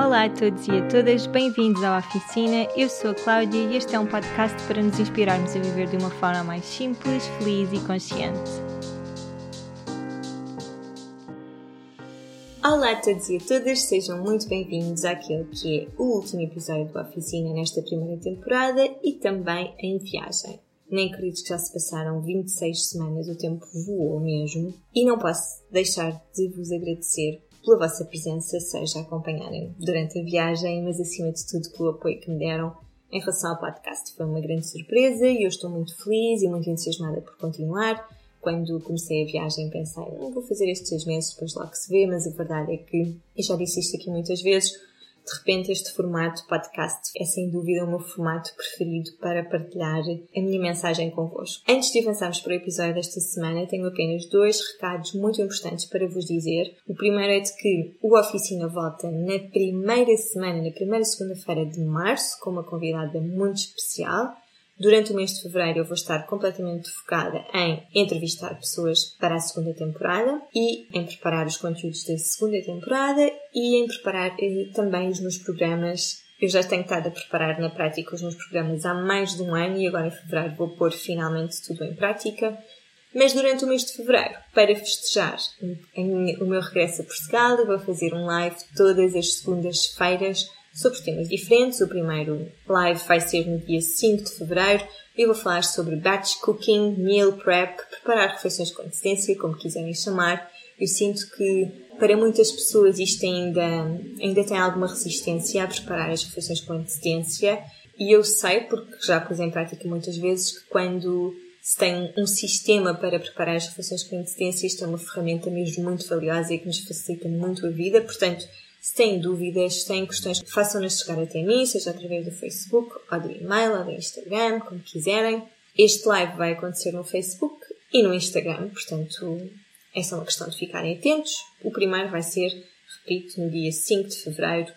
Olá a todos e a todas, bem-vindos à Oficina. Eu sou a Cláudia e este é um podcast para nos inspirarmos a viver de uma forma mais simples, feliz e consciente. Olá a todos e a todas, sejam muito bem-vindos àquele que é o último episódio da Oficina nesta primeira temporada e também em viagem. Nem acredito que já se passaram 26 semanas, o tempo voou mesmo. E não posso deixar de vos agradecer pela vossa presença, seja acompanharem durante a viagem, mas acima de tudo pelo apoio que me deram em relação ao podcast. Foi uma grande surpresa e eu estou muito feliz e muito entusiasmada por continuar. Quando comecei a viagem pensei, não vou fazer estes seis meses, depois logo se vê, mas a verdade é que, eu já disse isto aqui muitas vezes, de repente, este formato podcast é sem dúvida o meu formato preferido para partilhar a minha mensagem convosco. Antes de avançarmos para o episódio desta semana, tenho apenas dois recados muito importantes para vos dizer. O primeiro é de que o Oficina volta na primeira semana, na primeira segunda-feira de março, com uma convidada muito especial. Durante o mês de fevereiro eu vou estar completamente focada em entrevistar pessoas para a segunda temporada e em preparar os conteúdos da segunda temporada e em preparar eh, também os meus programas. Eu já tenho estado a preparar na prática os meus programas há mais de um ano e agora em fevereiro vou pôr finalmente tudo em prática. Mas durante o mês de fevereiro, para festejar o meu regresso a Portugal, eu vou fazer um live todas as segundas-feiras sobre temas diferentes. O primeiro live vai ser no dia 5 de fevereiro. Eu vou falar sobre batch cooking, meal prep, preparar refeições com antecedência, como quiserem chamar. Eu sinto que para muitas pessoas isto ainda, ainda tem alguma resistência a preparar as refeições com antecedência. E eu sei, porque já pus em prática muitas vezes, que quando se tem um sistema para preparar as refeições com antecedência, isto é uma ferramenta mesmo muito valiosa e que nos facilita muito a vida. Portanto, se têm dúvidas, têm questões, façam-nas chegar até mim, seja através do Facebook, ou do e-mail, ou do Instagram, como quiserem. Este live vai acontecer no Facebook e no Instagram, portanto, é só uma questão de ficarem atentos. O primeiro vai ser, repito, no dia 5 de Fevereiro,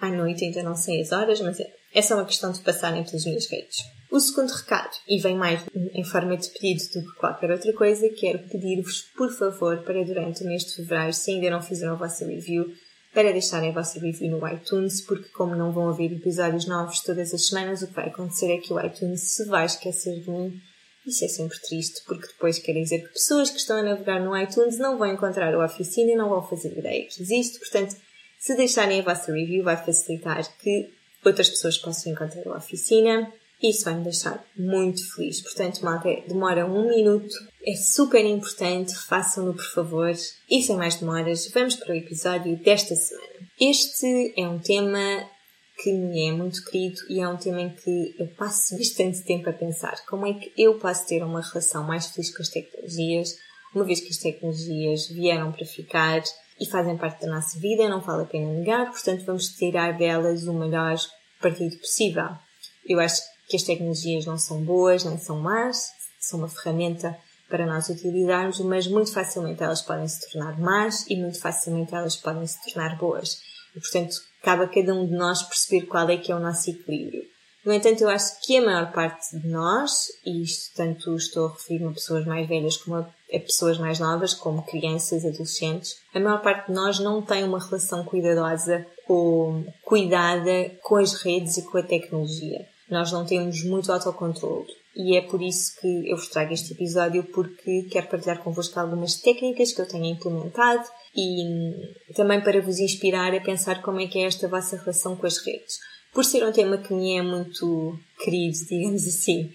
à noite, ainda não sei as horas, mas é só uma questão de passarem pelas minhas redes. O segundo recado, e vem mais em forma de pedido do que qualquer outra coisa, quero pedir-vos, por favor, para durante o mês de Fevereiro, se ainda não fizeram a vossa review, para deixarem a vossa review no iTunes, porque como não vão haver episódios novos todas as semanas, o que vai acontecer é que o iTunes se vai esquecer de mim. Isso é sempre triste, porque depois quer dizer que pessoas que estão a navegar no iTunes não vão encontrar a oficina e não vão fazer ideia que existe. Portanto, se deixarem a vossa review, vai facilitar que outras pessoas possam encontrar a oficina. Isso vai me deixar muito feliz. Portanto, malta, demora um minuto. É super importante. Façam-no, por favor. E sem mais demoras, vamos para o episódio desta semana. Este é um tema que me é muito querido e é um tema em que eu passo bastante tempo a pensar. Como é que eu posso ter uma relação mais feliz com as tecnologias, uma vez que as tecnologias vieram para ficar e fazem parte da nossa vida, não vale a pena negar, portanto vamos tirar delas o melhor partido possível. Eu acho que as tecnologias não são boas nem são más, são uma ferramenta para nós utilizarmos, mas muito facilmente elas podem se tornar más e muito facilmente elas podem se tornar boas. E, portanto, cabe a cada um de nós perceber qual é que é o nosso equilíbrio. No entanto, eu acho que a maior parte de nós, e isto tanto estou a referir-me a pessoas mais velhas como a, a pessoas mais novas, como crianças, adolescentes, a maior parte de nós não tem uma relação cuidadosa ou cuidada com as redes e com a tecnologia nós não temos muito autocontrole. E é por isso que eu vos trago este episódio, porque quero partilhar convosco algumas técnicas que eu tenho implementado e também para vos inspirar a pensar como é que é esta vossa relação com as redes. Por ser um tema que me é muito querido, digamos assim,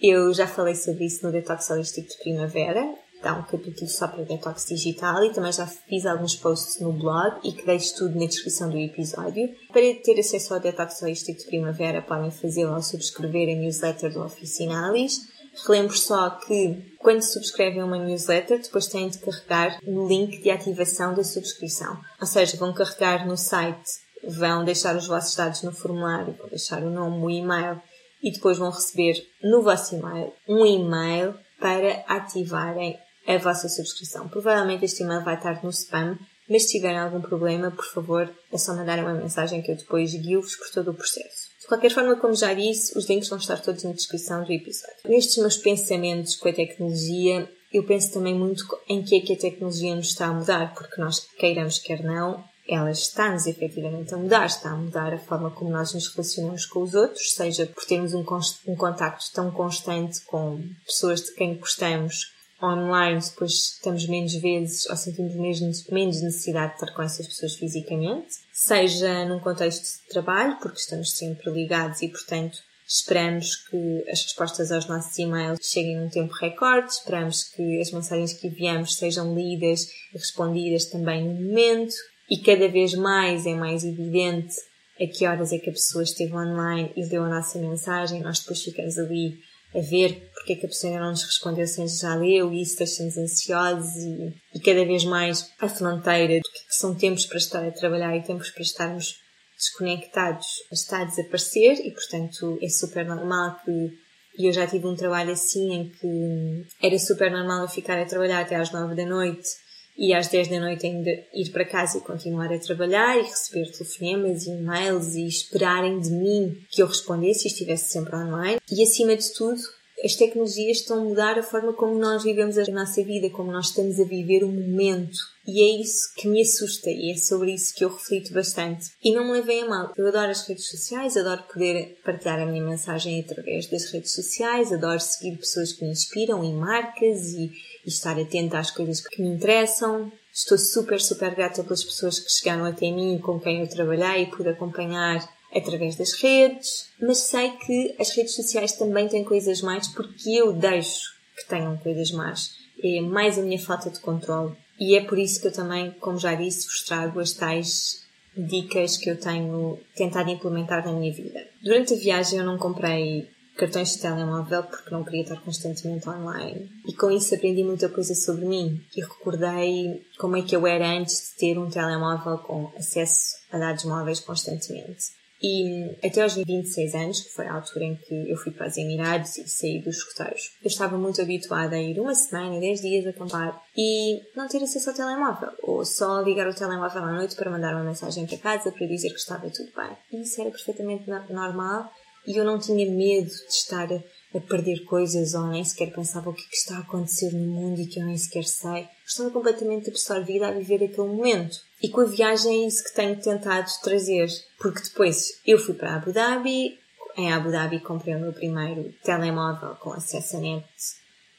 eu já falei sobre isso no Detox Holístico de Primavera, dá um capítulo só para detox digital e também já fiz alguns posts no blog e que deixo tudo na descrição do episódio. Para ter acesso ao detox holístico de primavera podem fazê-lo ao subscrever a newsletter do Oficinalis. Relembro só que quando subscrevem uma newsletter, depois têm de carregar no link de ativação da subscrição. Ou seja, vão carregar no site, vão deixar os vossos dados no formulário, vão deixar o nome, o e-mail e depois vão receber no vosso e-mail um e-mail para ativarem a vossa subscrição. Provavelmente este e-mail vai estar no spam, mas se tiverem algum problema, por favor, é só mandarem uma mensagem que eu depois guio-vos por todo o processo. De qualquer forma, como já disse, os links vão estar todos na descrição do episódio. Nestes meus pensamentos com a tecnologia, eu penso também muito em que é que a tecnologia nos está a mudar, porque nós, queiramos quer não, ela está-nos efetivamente a mudar, está a mudar a forma como nós nos relacionamos com os outros, seja por termos um, um contacto tão constante com pessoas de quem gostamos online, depois estamos menos vezes ou sentimos menos, menos necessidade de estar com essas pessoas fisicamente, seja num contexto de trabalho, porque estamos sempre ligados e, portanto, esperamos que as respostas aos nossos e-mails cheguem num tempo recorde, esperamos que as mensagens que enviamos sejam lidas e respondidas também no momento, e cada vez mais é mais evidente a que horas é que a pessoa esteve online e leu a nossa mensagem, nós depois ficamos ali a ver porque é que a pessoa ainda não nos respondeu sem já leu e isso deixa-nos ansiosos e, e, cada vez mais a fronteira do que são tempos para estar a trabalhar e tempos para estarmos desconectados está a desaparecer e portanto é super normal que e eu já tive um trabalho assim em que era super normal eu ficar a trabalhar até às nove da noite e às 10 da noite ainda ir para casa e continuar a trabalhar e receber telefonemas e e-mails e esperarem de mim que eu respondesse e estivesse sempre online. E acima de tudo, as tecnologias estão a mudar a forma como nós vivemos a nossa vida, como nós estamos a viver o momento. E é isso que me assusta e é sobre isso que eu reflito bastante. E não me levem a mal. Eu adoro as redes sociais, adoro poder partilhar a minha mensagem através das redes sociais, adoro seguir pessoas que me inspiram e marcas e, e estar atenta às coisas que me interessam. Estou super, super grata pelas pessoas que chegaram até mim e com quem eu trabalhei e pude acompanhar através das redes, mas sei que as redes sociais também têm coisas mais porque eu deixo que tenham coisas más. É mais a minha falta de controle. E é por isso que eu também, como já disse, vos trago as tais dicas que eu tenho tentado implementar na minha vida. Durante a viagem eu não comprei cartões de telemóvel porque não queria estar constantemente online. E com isso aprendi muita coisa sobre mim e recordei como é que eu era antes de ter um telemóvel com acesso a dados móveis constantemente. E até aos 26 anos, que foi a altura em que eu fui para os Emirados e saí dos escuteiros, eu estava muito habituada a ir uma semana, 10 dias a acampar e não ter acesso ao telemóvel, ou só ligar o telemóvel à noite para mandar uma mensagem para casa para dizer que estava tudo bem. E isso era perfeitamente normal e eu não tinha medo de estar a perder coisas ou nem sequer pensava o é que está a acontecer no mundo e que eu nem sequer sei. Estava completamente absorvida a viver aquele momento. E com a viagem é isso que tenho tentado trazer. Porque depois eu fui para Abu Dhabi, em Abu Dhabi comprei o meu primeiro telemóvel com acesso a net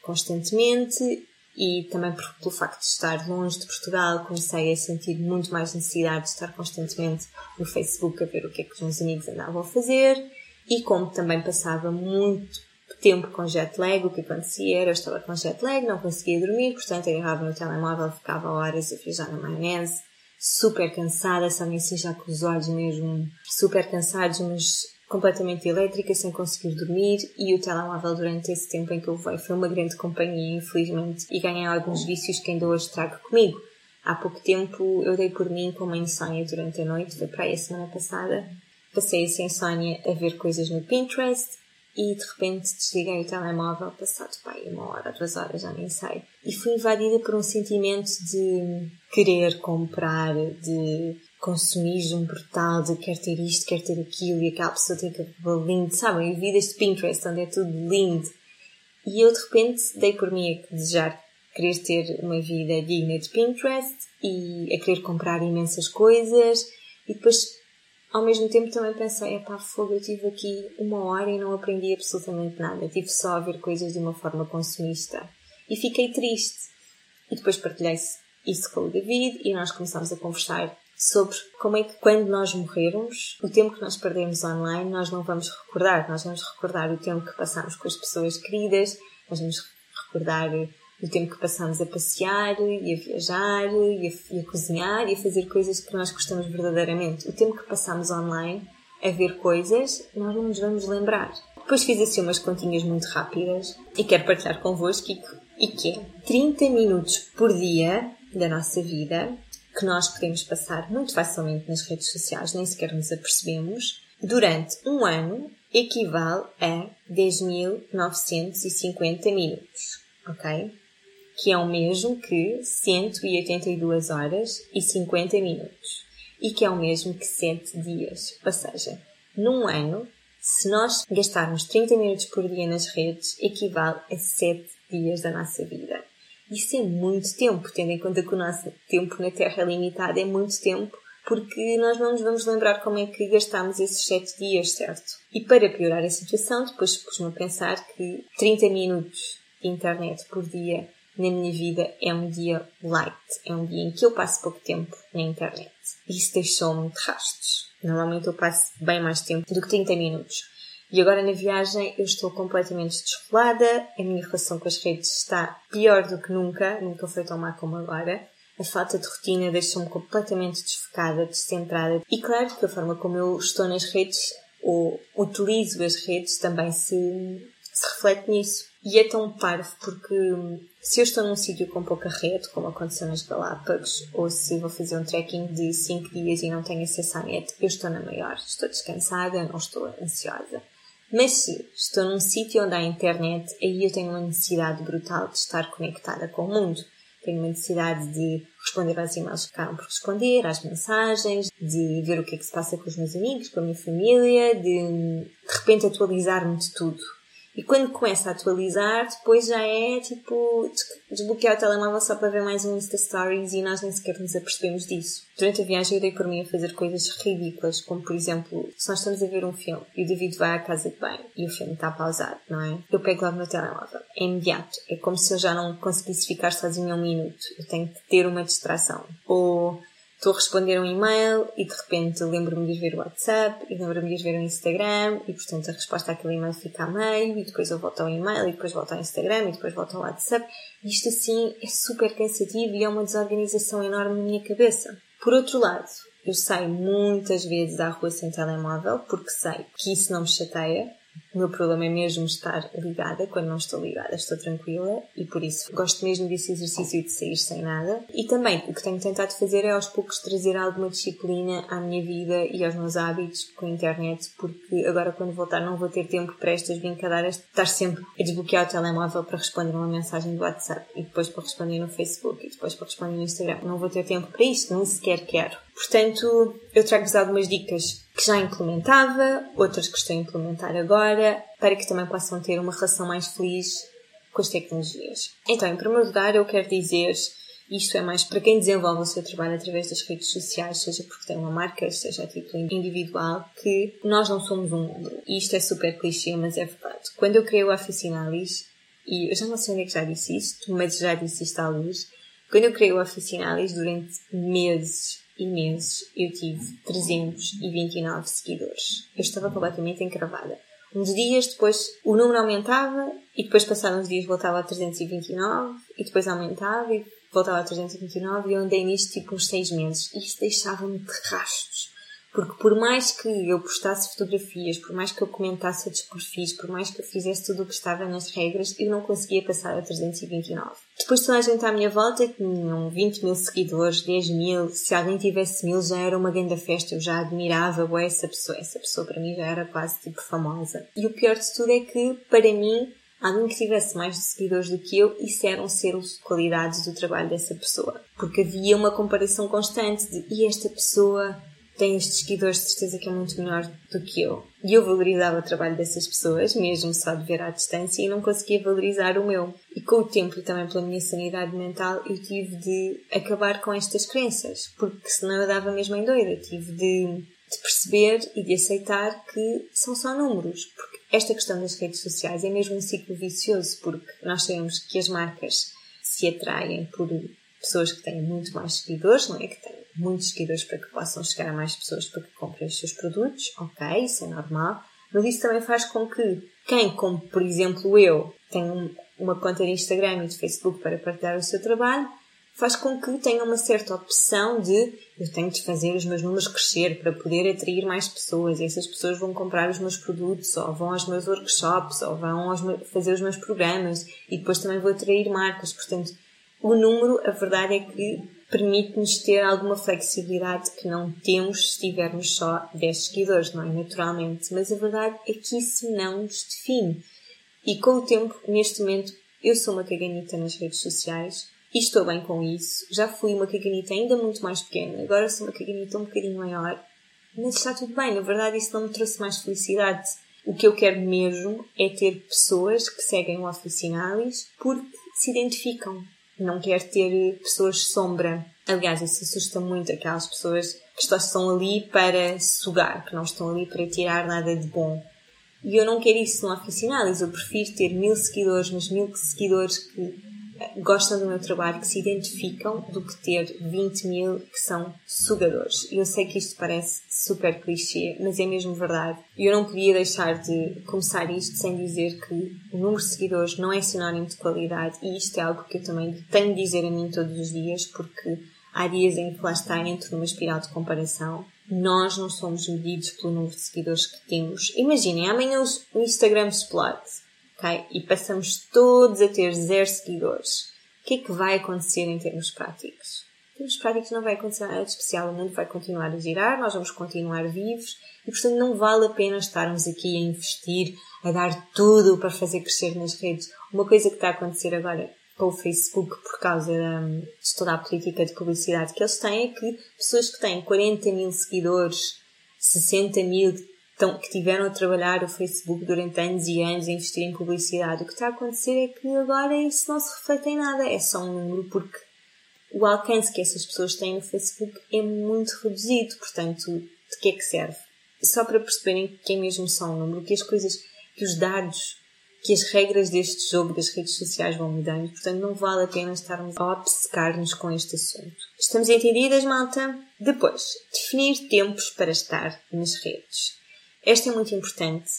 constantemente e também pelo facto de estar longe de Portugal comecei a sentir muito mais necessidade de estar constantemente no Facebook a ver o que é que os meus amigos andavam a fazer e como também passava muito tempo com jet lag, o que acontecia era eu estava com jet lag, não conseguia dormir, portanto agarrava no telemóvel, ficava horas a viajar na maionese, super cansada, só nem assim já os olhos mesmo super cansados, mas completamente elétrica, sem conseguir dormir, e o telemóvel durante esse tempo em que eu levei foi uma grande companhia, infelizmente, e ganhei alguns vícios que ainda hoje trago comigo. Há pouco tempo eu dei por mim com uma insónia durante a noite, foi para a semana passada. Passei essa insónia a ver coisas no Pinterest, e de repente desliguei o telemóvel, passado pai, uma hora, duas horas, já nem sei. E fui invadida por um sentimento de querer comprar, de consumismo brutal, de quer ter isto, quer ter aquilo, e aquela pessoa tem cabelo lindo, sabem? Vidas de Pinterest, onde é tudo lindo. E eu de repente dei por mim a desejar querer ter uma vida digna de Pinterest e a querer comprar imensas coisas e depois ao mesmo tempo também pensei, epá, fogo, eu tive aqui uma hora e não aprendi absolutamente nada. Tive só a ver coisas de uma forma consumista. E fiquei triste. E depois partilhei isso com o David e nós começámos a conversar sobre como é que quando nós morrermos, o tempo que nós perdemos online, nós não vamos recordar. Nós vamos recordar o tempo que passamos com as pessoas queridas, nós vamos recordar o tempo que passamos a passear e a viajar e a, e a, cozinhar e a fazer coisas que nós gostamos verdadeiramente. O tempo que passamos online a ver coisas, nós não nos vamos lembrar. Depois fiz assim umas continhas muito rápidas e quero partilhar convosco e, e que é 30 minutos por dia da nossa vida que nós podemos passar muito facilmente nas redes sociais, nem sequer nos apercebemos, durante um ano equivale a 10.950 minutos, ok? Que é o mesmo que 182 horas e 50 minutos, e que é o mesmo que 7 dias. Ou seja, num ano, se nós gastarmos 30 minutos por dia nas redes, equivale a 7 dias da nossa vida. Isso é muito tempo, tendo em conta que o nosso tempo na Terra é limitado, é muito tempo porque nós não nos vamos lembrar como é que gastámos esses 7 dias, certo? E para piorar a situação, depois pus-me a pensar que 30 minutos de internet por dia na minha vida é um dia light, é um dia em que eu passo pouco tempo na internet. Isso deixou-me de rastros. Normalmente eu passo bem mais tempo do que 30 minutos. E agora na viagem eu estou completamente desfolada, a minha relação com as redes está pior do que nunca, nunca foi tão má como agora. A falta de rotina deixou-me completamente desfocada, descentrada. E claro que a forma como eu estou nas redes ou utilizo as redes também se, se reflete nisso. E é tão parvo porque se eu estou num sítio com pouca rede, como aconteceu nas Galápagos, ou se vou fazer um trekking de 5 dias e não tenho acesso à net, eu estou na maior. Estou descansada, não estou ansiosa. Mas se estou num sítio onde há internet, aí eu tenho uma necessidade brutal de estar conectada com o mundo. Tenho uma necessidade de responder às e-mails que ficaram por responder, às mensagens, de ver o que é que se passa com os meus amigos, com a minha família, de de repente atualizar-me de tudo. E quando começa a atualizar, depois já é tipo desbloquear o telemóvel só para ver mais um Insta Stories e nós nem sequer nos apercebemos disso. Durante a viagem eu dei por mim a fazer coisas ridículas, como por exemplo, se nós estamos a ver um filme e o David vai à casa de banho e o filme está pausado, não é? Eu pego logo no telemóvel. É imediato. É como se eu já não conseguisse ficar sozinha um minuto. Eu tenho que ter uma distração. Ou estou a responder um e-mail e de repente lembro-me de ver o WhatsApp e lembro-me de ver o Instagram e portanto a resposta àquele e-mail fica a meio e depois eu volto ao e-mail e depois volto ao Instagram e depois volto ao WhatsApp. Isto assim é super cansativo e é uma desorganização enorme na minha cabeça. Por outro lado, eu saio muitas vezes à rua sem telemóvel porque sei que isso não me chateia o meu problema é mesmo estar ligada. Quando não estou ligada, estou tranquila e por isso gosto mesmo desse exercício de sair sem nada. E também o que tenho tentado fazer é aos poucos trazer alguma disciplina à minha vida e aos meus hábitos com a internet, porque agora quando voltar não vou ter tempo para estas brincadeiras de estar sempre a desbloquear o telemóvel para responder uma mensagem do WhatsApp e depois para responder no Facebook e depois para responder no Instagram. Não vou ter tempo para isto, nem sequer quero. Portanto, eu trago-vos algumas dicas que já implementava, outras que estou a implementar agora, para que também possam ter uma relação mais feliz com as tecnologias. Então, em primeiro lugar, eu quero dizer, isto é mais para quem desenvolve o seu trabalho através das redes sociais, seja porque tem uma marca, seja a título individual, que nós não somos um número. E isto é super clichê, mas é verdade. Quando eu criei o Officinalis, e eu já não sei onde é que já disse isto, mas já disse isto à luz, quando eu criei o Officinalis, durante meses imensos, eu tive 329 seguidores. Eu estava completamente encravada. Uns dias depois o número aumentava e depois passados uns dias voltava a 329 e depois aumentava e voltava a 329 e eu andei nisto tipo uns 6 meses. Isso deixava-me de rastos. Porque por mais que eu postasse fotografias, por mais que eu comentasse outros perfis, por mais que eu fizesse tudo o que estava nas regras, eu não conseguia passar a 329. Depois toda a gente à minha volta tinham 20 mil seguidores, 10 mil, se alguém tivesse mil já era uma grande festa, eu já admirava ou essa pessoa, essa pessoa para mim já era quase tipo famosa. E o pior de tudo é que, para mim, alguém que tivesse mais seguidores do que eu, isso eram ser de qualidades do trabalho dessa pessoa. Porque havia uma comparação constante de, e esta pessoa tem estes seguidores de certeza que é muito melhor do que eu. E eu valorizava o trabalho dessas pessoas, mesmo só de ver à distância, e não conseguia valorizar o meu. E com o tempo e também pela minha sanidade mental, eu tive de acabar com estas crenças, porque senão eu dava mesmo em doida. Tive de, de perceber e de aceitar que são só números. Porque esta questão das redes sociais é mesmo um ciclo vicioso, porque nós sabemos que as marcas se atraem por pessoas que têm muito mais seguidores, não é? Que têm muitos seguidores para que possam chegar a mais pessoas para que comprem os seus produtos, ok, isso é normal, mas isso também faz com que quem, como por exemplo eu, tem uma conta de Instagram e de Facebook para partilhar o seu trabalho, faz com que tenha uma certa opção de eu tenho de fazer os meus números crescer para poder atrair mais pessoas e essas pessoas vão comprar os meus produtos ou vão aos meus workshops ou vão meus, fazer os meus programas e depois também vou atrair marcas. Portanto, o número, a verdade é que permite-nos ter alguma flexibilidade que não temos se tivermos só 10 seguidores, não é? Naturalmente. Mas a verdade é que isso não nos define. E com o tempo, neste momento, eu sou uma caganita nas redes sociais e estou bem com isso. Já fui uma caganita ainda muito mais pequena, agora sou uma caganita um bocadinho maior. Mas está tudo bem, na verdade isso não me trouxe mais felicidade. O que eu quero mesmo é ter pessoas que seguem o Oficinalis porque se identificam não quer ter pessoas sombra. Aliás, isso assusta muito aquelas pessoas que estão ali para sugar, que não estão ali para tirar nada de bom. E eu não quero isso no Aficionados, eu prefiro ter mil seguidores, mas mil seguidores que gostam do meu trabalho, que se identificam, do que ter 20 mil que são sugadores. Eu sei que isto parece super clichê, mas é mesmo verdade. Eu não podia deixar de começar isto sem dizer que o número de seguidores não é sinónimo de qualidade e isto é algo que eu também tenho de dizer a mim todos os dias, porque há dias em que lá está entro numa espiral de comparação. Nós não somos medidos pelo número de seguidores que temos. Imaginem, amanhã o Instagram explode E passamos todos a ter zero seguidores. O que é que vai acontecer em termos práticos? Em termos práticos não vai acontecer nada de especial, o mundo vai continuar a girar, nós vamos continuar vivos e, portanto, não vale a pena estarmos aqui a investir, a dar tudo para fazer crescer nas redes. Uma coisa que está a acontecer agora com o Facebook por causa de toda a política de publicidade que eles têm é que pessoas que têm 40 mil seguidores, 60 mil, estão, que tiveram a trabalhar o Facebook durante anos e anos a investir em publicidade. O que está a acontecer é que agora isso não se reflete em nada, é só um número porque o alcance que essas pessoas têm no Facebook é muito reduzido. Portanto, de que é que serve? Só para perceberem que é mesmo só um número, que as coisas, que os dados, que as regras deste jogo das redes sociais vão mudando. Portanto, não vale a pena estarmos a obcecar-nos com este assunto. Estamos entendidas, malta? Depois, definir tempos para estar nas redes. Esta é muito importante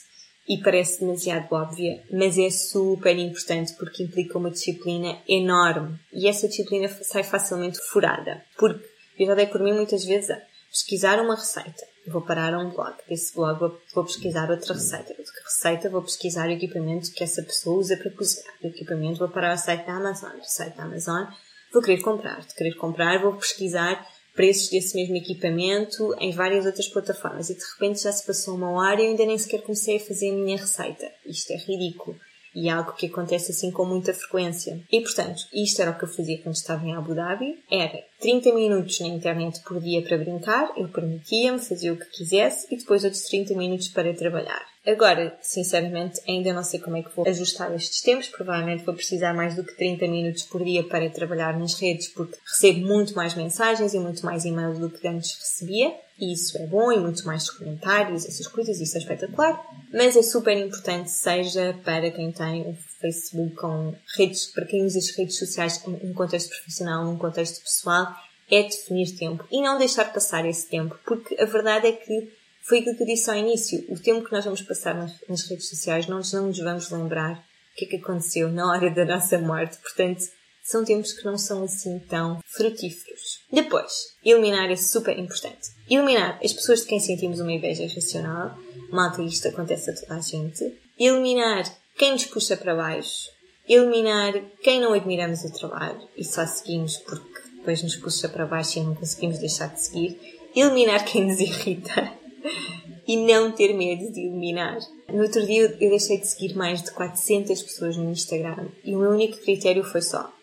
e parece demasiado óbvia, mas é super importante porque implica uma disciplina enorme. E essa disciplina sai facilmente furada. Porque eu já dei por mim muitas vezes a pesquisar uma receita, vou parar a um blog, desse blog vou, pesquisar outra receita, outra receita vou pesquisar o equipamento que essa pessoa usa para cozinhar, o equipamento vou parar o site da Amazon, o site da Amazon, vou querer comprar, de querer comprar vou pesquisar preços desse mesmo equipamento em várias outras plataformas e de repente já se passou uma hora e eu ainda nem sequer comecei a fazer a minha receita. Isto é ridículo. E é algo que acontece assim com muita frequência. E portanto, isto era o que eu fazia quando estava em Abu Dhabi. Era 30 minutos na internet por dia para brincar, eu permitia-me, fazia o que quisesse e depois outros 30 minutos para trabalhar. Agora, sinceramente, ainda não sei como é que vou ajustar estes tempos. Provavelmente vou precisar mais do que 30 minutos por dia para trabalhar nas redes, porque recebo muito mais mensagens e muito mais e-mails do que antes recebia. Isso é bom, e muito mais comentários, essas coisas, isso é espetacular. Mas é super importante, seja para quem tem um Facebook com redes, para quem usa as redes sociais em um contexto profissional, num contexto pessoal, é definir tempo e não deixar passar esse tempo, porque a verdade é que foi aquilo que eu disse ao início. O tempo que nós vamos passar nas, nas redes sociais, nós não nos vamos lembrar o que é que aconteceu na hora da nossa morte. Portanto, são tempos que não são assim tão frutíferos. Depois, eliminar é super importante. Eliminar as pessoas de quem sentimos uma inveja racional. Malta, isto acontece a toda a gente. Eliminar quem nos puxa para baixo. Eliminar quem não admiramos o trabalho e só seguimos porque depois nos puxa para baixo e não conseguimos deixar de seguir. Eliminar quem nos irrita e não ter medo de eliminar. No outro dia eu deixei de seguir mais de 400 pessoas no Instagram e o meu único critério foi só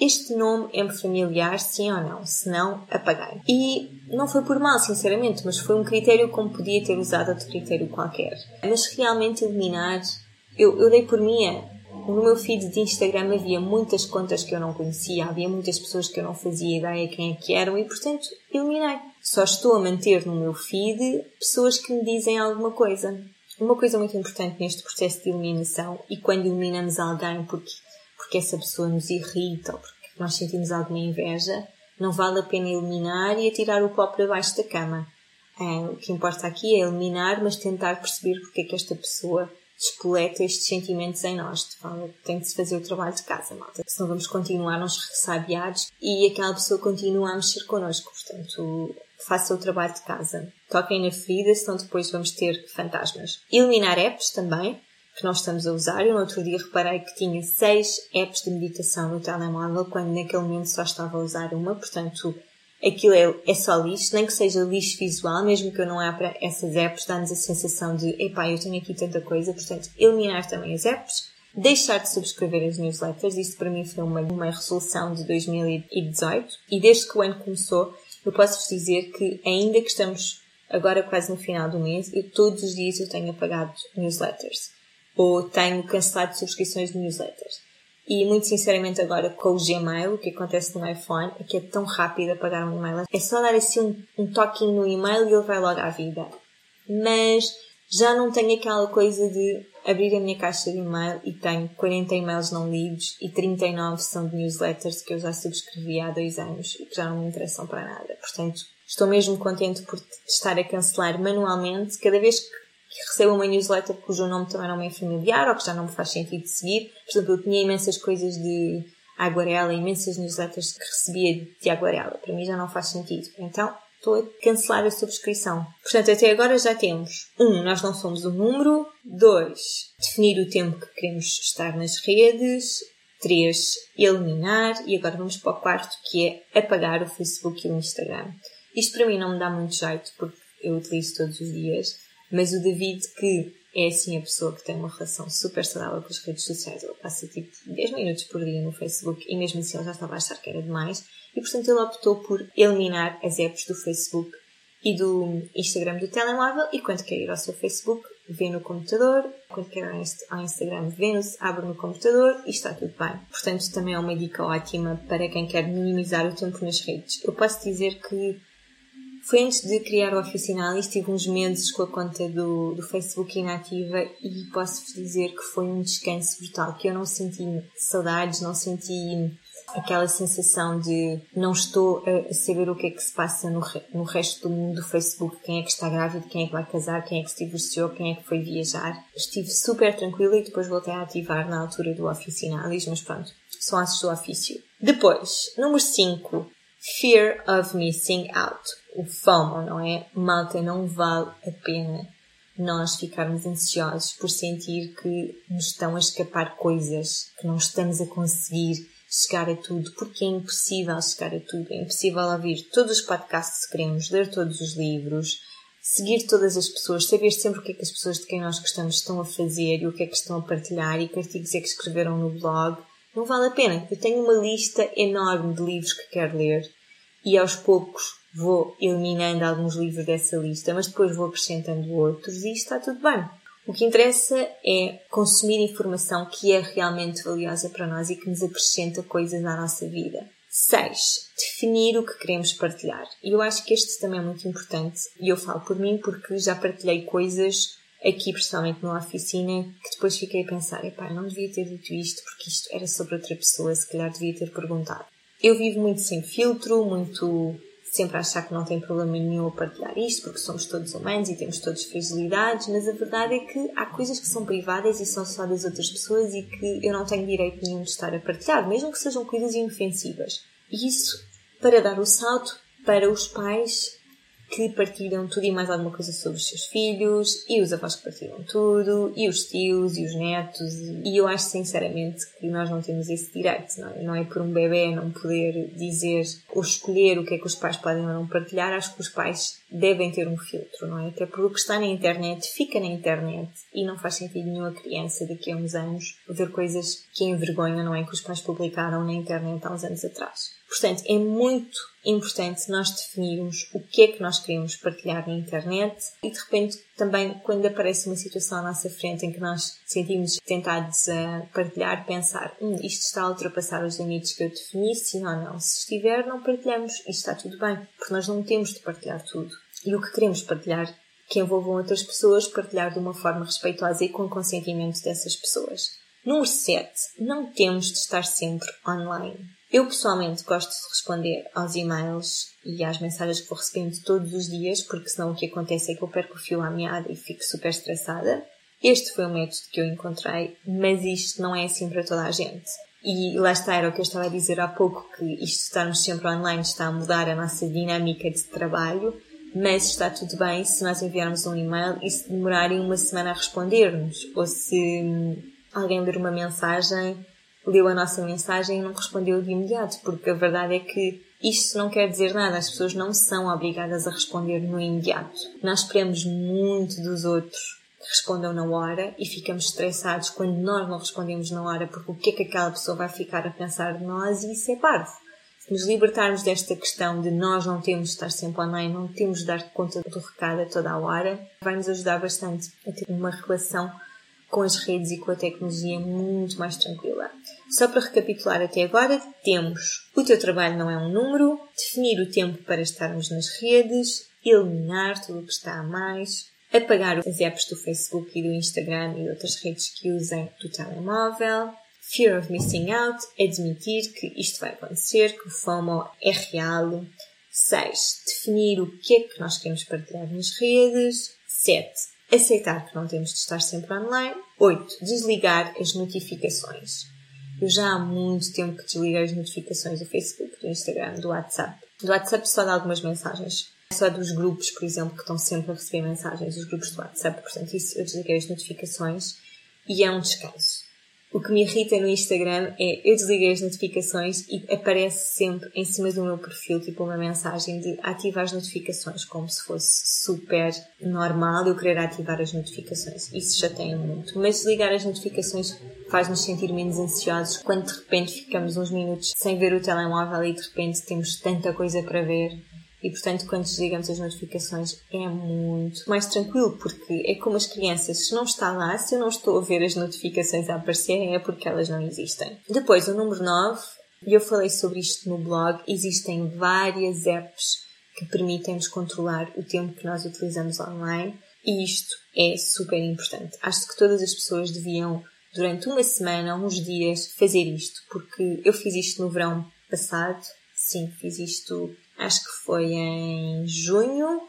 este nome é-me familiar, sim ou não? Se não, apaguei. E não foi por mal, sinceramente, mas foi um critério como podia ter usado outro critério qualquer. Mas realmente eliminar, eu, eu dei por mim no meu feed de Instagram havia muitas contas que eu não conhecia, havia muitas pessoas que eu não fazia ideia quem é que eram e, portanto, eliminei. Só estou a manter no meu feed pessoas que me dizem alguma coisa. Uma coisa muito importante neste processo de eliminação e quando eliminamos alguém porque, porque essa pessoa nos irrita ou porque nós sentimos alguma inveja, não vale a pena eliminar e atirar o pó para baixo da cama. É, o que importa aqui é eliminar, mas tentar perceber porque é que esta pessoa despoleta estes sentimentos em nós. Tem de se fazer o trabalho de casa, malta. Senão vamos continuar uns ressabiados e aquela pessoa continua a mexer connosco. Portanto, faça o trabalho de casa. Toquem na ferida, senão depois vamos ter fantasmas. Eliminar apps também, que nós estamos a usar. Eu no outro dia reparei que tinha seis apps de meditação no telemóvel, quando naquele momento só estava a usar uma. Portanto, aquilo é, é só lixo, nem que seja lixo visual, mesmo que eu não abra essas apps, dá-nos a sensação de, epá, eu tenho aqui tanta coisa, portanto, eliminar também as apps, deixar de subscrever as newsletters, isso para mim foi uma, uma resolução de 2018, e desde que o ano começou, eu posso-vos dizer que ainda que estamos agora quase no final do mês, eu todos os dias eu tenho apagado newsletters, ou tenho cancelado subscrições de newsletters. E muito sinceramente agora com o Gmail, o que acontece no iPhone é que é tão rápido apagar um e-mail. É só dar assim um, um toquinho no e-mail e ele vai logo à vida. Mas já não tenho aquela coisa de abrir a minha caixa de e-mail e tenho 40 e-mails não lidos e 39 são de newsletters que eu já subscrevi há dois anos e que já não me interessam para nada. Portanto, estou mesmo contente por estar a cancelar manualmente cada vez que que recebo uma newsletter cujo nome também não me é familiar ou que já não me faz sentido seguir. Por exemplo, eu tinha imensas coisas de Aguarela, imensas newsletters que recebia de Aguarela. Para mim já não faz sentido. Então, estou a cancelar a subscrição. Portanto, até agora já temos um, nós não somos um número. Dois, definir o tempo que queremos estar nas redes. Três, eliminar. E agora vamos para o quarto, que é apagar o Facebook e o Instagram. Isto para mim não me dá muito jeito, porque eu utilizo todos os dias. Mas o David, que é assim a pessoa que tem uma relação super saudável com as redes sociais, ele passa tipo 10 minutos por dia no Facebook e mesmo assim ele já estava a achar que era demais e portanto ele optou por eliminar as apps do Facebook e do Instagram do telemóvel e quando quer ir ao seu Facebook vê no computador, quando quer ir ao Instagram vê-no, abre no computador e está tudo bem. Portanto também é uma dica ótima para quem quer minimizar o tempo nas redes. Eu posso dizer que foi antes de criar o Oficinal e estive uns meses com a conta do, do Facebook inativa e posso-vos dizer que foi um descanso brutal, que eu não senti saudades, não senti aquela sensação de não estou a saber o que é que se passa no, no resto do mundo do Facebook, quem é que está grávido, quem é que vai casar, quem é que se divorciou, quem é que foi viajar. Estive super tranquila e depois voltei a ativar na altura do Oficinalis, mas pronto, são assos do ofício. Depois, número 5, Fear of Missing Out o FOMO, não é? Malta, não vale a pena nós ficarmos ansiosos por sentir que nos estão a escapar coisas, que não estamos a conseguir chegar a tudo, porque é impossível chegar a tudo. É impossível ouvir todos os podcasts que queremos, ler todos os livros, seguir todas as pessoas, saber sempre o que é que as pessoas de quem nós gostamos estão a fazer e o que é que estão a partilhar e que artigos é que escreveram no blog. Não vale a pena. Eu tenho uma lista enorme de livros que quero ler e aos poucos vou eliminando alguns livros dessa lista, mas depois vou acrescentando outros e está tudo bem. O que interessa é consumir informação que é realmente valiosa para nós e que nos acrescenta coisas na nossa vida. 6. Definir o que queremos partilhar. E eu acho que este também é muito importante. E eu falo por mim porque já partilhei coisas aqui, principalmente na oficina, que depois fiquei a pensar: epá, não devia ter dito isto porque isto era sobre outra pessoa, se calhar devia ter perguntado. Eu vivo muito sem filtro, muito sempre achar que não tem problema nenhum a partilhar isto, porque somos todos humanos e temos todas fragilidades, mas a verdade é que há coisas que são privadas e são só das outras pessoas e que eu não tenho direito nenhum de estar a partilhar, mesmo que sejam coisas inofensivas. E isso para dar o salto para os pais que partilham tudo e mais alguma coisa sobre os seus filhos, e os avós que partilham tudo, e os tios, e os netos, e eu acho sinceramente que nós não temos esse direito, não é? Não é por um bebê não poder dizer ou escolher o que é que os pais podem ou não partilhar, acho que os pais devem ter um filtro, não é? Até porque o que está na internet fica na internet e não faz sentido nenhuma criança daqui a uns anos ver coisas que envergonham, não é? Que os pais publicaram na internet há uns anos atrás. Portanto, é muito importante nós definirmos o que é que nós queremos partilhar na internet e de repente também quando aparece uma situação à nossa frente em que nós sentimos tentados a partilhar, pensar hum, isto está a ultrapassar os limites que eu defini, sim ou não. Se estiver, não partilhamos e está tudo bem, porque nós não temos de partilhar tudo. E o que queremos partilhar que envolvam outras pessoas, partilhar de uma forma respeitosa e com consentimento dessas pessoas. Número 7. Não temos de estar sempre online. Eu pessoalmente gosto de responder aos e-mails e às mensagens que vou recebendo todos os dias, porque senão o que acontece é que eu perco o fio à meada e fico super estressada. Este foi o método que eu encontrei, mas isto não é assim para toda a gente. E lá está, era o que eu estava a dizer há pouco, que isto estarmos sempre online está a mudar a nossa dinâmica de trabalho, mas está tudo bem se nós enviarmos um e-mail e se demorarem uma semana a responder-nos, ou se alguém ler uma mensagem leu a nossa mensagem e não respondeu de imediato, porque a verdade é que isto não quer dizer nada, as pessoas não são obrigadas a responder no imediato. Nós esperamos muito dos outros que respondam na hora e ficamos estressados quando nós não respondemos na hora, porque o que é que aquela pessoa vai ficar a pensar de nós e isso é parvo. Se nos libertarmos desta questão de nós não temos de estar sempre online, não temos de dar conta do recado a toda a hora, vai nos ajudar bastante a ter uma relação com as redes e com a tecnologia muito mais tranquila. Só para recapitular até agora, temos o teu trabalho não é um número, definir o tempo para estarmos nas redes, eliminar tudo o que está a mais, apagar as apps do Facebook e do Instagram e outras redes que usem do telemóvel, fear of missing out, admitir que isto vai acontecer, que o FOMO é real. 6. Definir o que é que nós queremos partilhar nas redes. 7. Aceitar que não temos de estar sempre online. 8. Desligar as notificações. Eu já há muito tempo que desliguei as notificações do Facebook, do Instagram, do WhatsApp. Do WhatsApp só de algumas mensagens. Só dos grupos, por exemplo, que estão sempre a receber mensagens, os grupos do WhatsApp. Portanto, isso eu desliguei as notificações e é um descanso. O que me irrita no Instagram é eu desliguei as notificações e aparece sempre em cima do meu perfil tipo uma mensagem de ativar as notificações, como se fosse super normal eu querer ativar as notificações. Isso já tem muito. Mas desligar as notificações faz-nos sentir menos ansiosos quando de repente ficamos uns minutos sem ver o telemóvel e de repente temos tanta coisa para ver e portanto quando desligamos as notificações é muito mais tranquilo porque é como as crianças, se não está lá, se eu não estou a ver as notificações a aparecerem é porque elas não existem. Depois, o número 9, e eu falei sobre isto no blog, existem várias apps que permitem-nos controlar o tempo que nós utilizamos online e isto é super importante. Acho que todas as pessoas deviam, durante uma semana, uns dias, fazer isto, porque eu fiz isto no verão passado, sim, fiz isto acho que foi em junho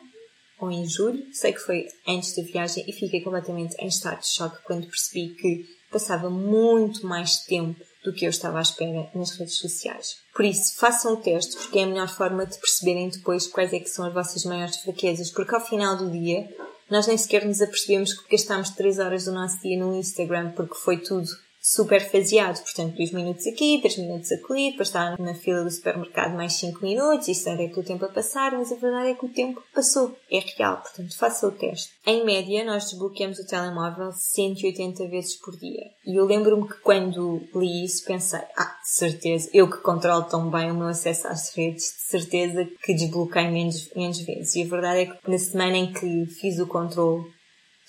ou em julho, sei que foi antes da viagem e fiquei completamente em estado de choque quando percebi que passava muito mais tempo do que eu estava à espera nas redes sociais. Por isso, façam o teste, porque é a melhor forma de perceberem depois quais é que são as vossas maiores fraquezas, porque ao final do dia nós nem sequer nos apercebemos que gastámos 3 horas do nosso dia no Instagram porque foi tudo super faseado, portanto, 2 minutos aqui, 3 minutos ali, depois estar na fila do supermercado mais 5 minutos, isso era que o tempo a passar, mas a verdade é que o tempo passou, é real, portanto, faça o teste. Em média, nós desbloqueamos o telemóvel 180 vezes por dia. E eu lembro-me que quando li isso pensei, ah, de certeza, eu que controlo tão bem o meu acesso às redes, de certeza que desbloqueei menos, menos vezes. E a verdade é que na semana em que fiz o controle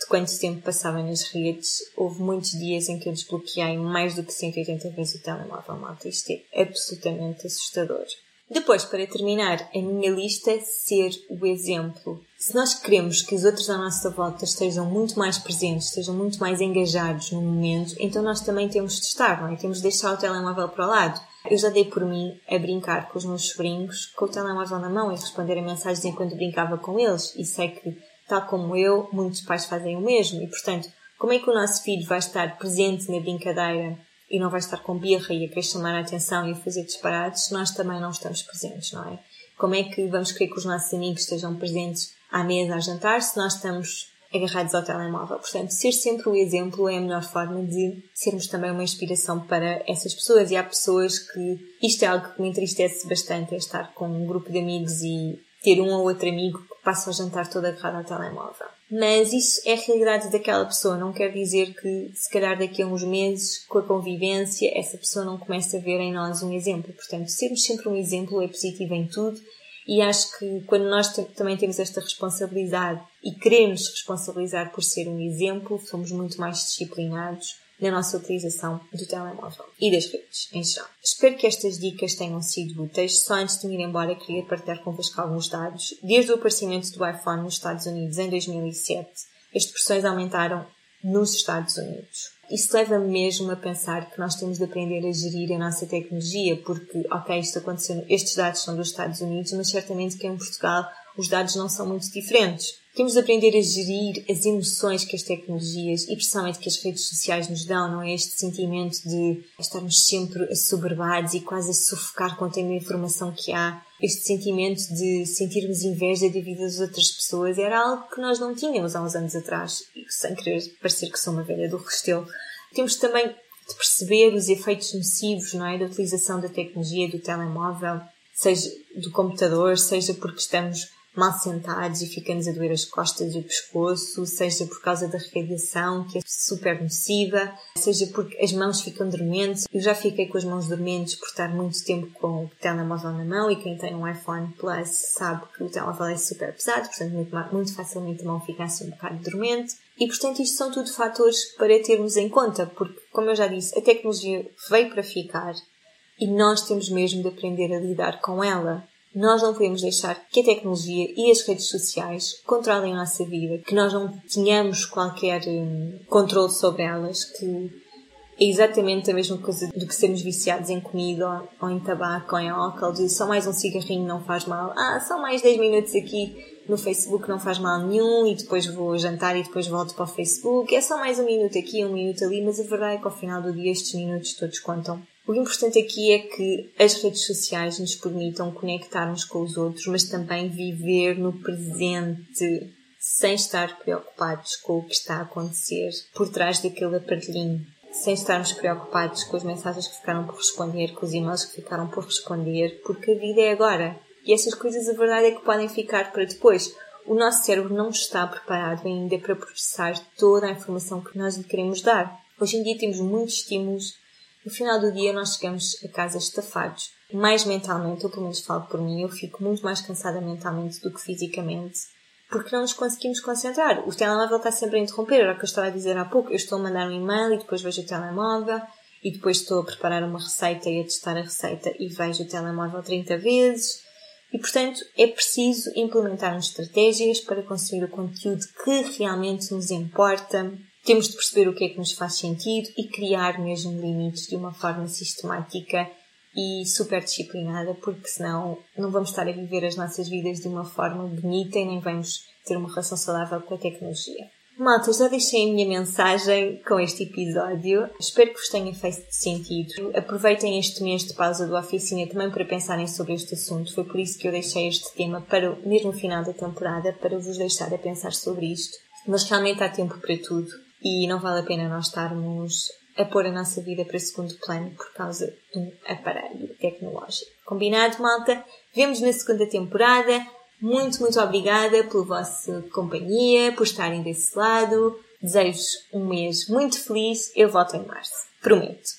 de quanto tempo passava nas redes, houve muitos dias em que eu desbloqueei mais do que 180 vezes o telemóvel, malta. Isto é absolutamente assustador. Depois, para terminar a minha lista, ser o exemplo. Se nós queremos que os outros à nossa volta estejam muito mais presentes, estejam muito mais engajados no momento, então nós também temos de estar, não é? Temos de deixar o telemóvel para o lado. Eu já dei por mim a brincar com os meus sobrinhos com o telemóvel na mão e responder a mensagens enquanto brincava com eles. E sei que tal como eu, muitos pais fazem o mesmo. E, portanto, como é que o nosso filho vai estar presente na brincadeira e não vai estar com birra e a querer chamar a atenção e a fazer disparates se nós também não estamos presentes, não é? Como é que vamos querer que os nossos amigos estejam presentes à mesa a jantar se nós estamos agarrados ao telemóvel? Portanto, ser sempre o exemplo é a melhor forma de sermos também uma inspiração para essas pessoas. E há pessoas que isto é algo que me entristece bastante, é estar com um grupo de amigos e ter um ou outro amigo que passa o jantar todo agarrado ao telemóvel. Mas isso é a realidade daquela pessoa, não quer dizer que se calhar daqui a uns meses, com a convivência, essa pessoa não comece a ver em nós um exemplo. Portanto, sermos sempre um exemplo é positivo em tudo e acho que quando nós também temos esta responsabilidade e queremos responsabilizar por ser um exemplo, somos muito mais disciplinados na nossa utilização do telemóvel e das redes em geral. Espero que estas dicas tenham sido úteis. Só antes de me ir embora, queria partilhar convosco alguns dados. Desde o aparecimento do iPhone nos Estados Unidos em 2007, as depressões aumentaram nos Estados Unidos. Isso leva-me mesmo a pensar que nós temos de aprender a gerir a nossa tecnologia, porque, ok, isto aconteceu, estes dados são dos Estados Unidos, mas certamente que em Portugal os dados não são muito diferentes. Temos de aprender a gerir as emoções que as tecnologias e principalmente que as redes sociais nos dão, não é? Este sentimento de estarmos sempre assoberbados e quase a sufocar com a informação que há. Este sentimento de sentirmos inveja da vida das outras pessoas era algo que nós não tínhamos há uns anos atrás, sem querer parecer que sou uma velha do Restelo. Temos também de perceber os efeitos nocivos, não é? Da utilização da tecnologia, do telemóvel, seja do computador, seja porque estamos mal sentados e ficamos a doer as costas e o pescoço, seja por causa da radiação, que é super nociva, seja porque as mãos ficam dormentes. Eu já fiquei com as mãos dormentes por estar muito tempo com o telemóvel na mão e quem tem um iPhone Plus sabe que o telemóvel é super pesado, portanto muito, muito facilmente a mão fica assim um bocado dormente. E portanto, isto são tudo fatores para termos em conta, porque, como eu já disse, a tecnologia veio para ficar e nós temos mesmo de aprender a lidar com ela. Nós não podemos deixar que a tecnologia e as redes sociais controlem a nossa vida, que nós não tenhamos qualquer hum, controle sobre elas, que é exatamente a mesma coisa do que sermos viciados em comida ou em tabaco ou em álcool, de só mais um cigarrinho não faz mal, ah, só mais 10 minutos aqui no Facebook não faz mal nenhum e depois vou jantar e depois volto para o Facebook, é só mais um minuto aqui, um minuto ali, mas a verdade é que ao final do dia estes minutos todos contam. O importante aqui é que as redes sociais nos permitam conectar-nos com os outros, mas também viver no presente, sem estar preocupados com o que está a acontecer por trás daquele aparelhinho. Sem estarmos preocupados com as mensagens que ficaram por responder, com os e-mails que ficaram por responder, porque a vida é agora. E essas coisas, a verdade é que podem ficar para depois. O nosso cérebro não está preparado ainda para processar toda a informação que nós lhe queremos dar. Hoje em dia temos muitos estímulos no final do dia nós chegamos a casa estafados, mais mentalmente, ou pelo menos falo por mim, eu fico muito mais cansada mentalmente do que fisicamente, porque não nos conseguimos concentrar. O telemóvel está sempre a interromper, era o que eu estava a dizer há pouco. Eu estou a mandar um e-mail e depois vejo o telemóvel, e depois estou a preparar uma receita e a testar a receita e vejo o telemóvel 30 vezes. E, portanto, é preciso implementarmos estratégias para construir o conteúdo que realmente nos importa, temos de perceber o que é que nos faz sentido e criar mesmo limites de uma forma sistemática e super disciplinada, porque senão não vamos estar a viver as nossas vidas de uma forma bonita e nem vamos ter uma relação saudável com a tecnologia. Malta, já deixei a minha mensagem com este episódio. Espero que vos tenha feito sentido. Aproveitem este mês de pausa do oficina também para pensarem sobre este assunto. Foi por isso que eu deixei este tema para o mesmo final da temporada, para vos deixar a pensar sobre isto. Mas realmente há tempo para tudo e não vale a pena nós estarmos a pôr a nossa vida para segundo plano por causa de um aparelho tecnológico. Combinado, malta? Vemos na segunda temporada. Muito, muito obrigada pela vossa companhia, por estarem desse lado. Desejo-vos um mês muito feliz. Eu volto em março. Prometo.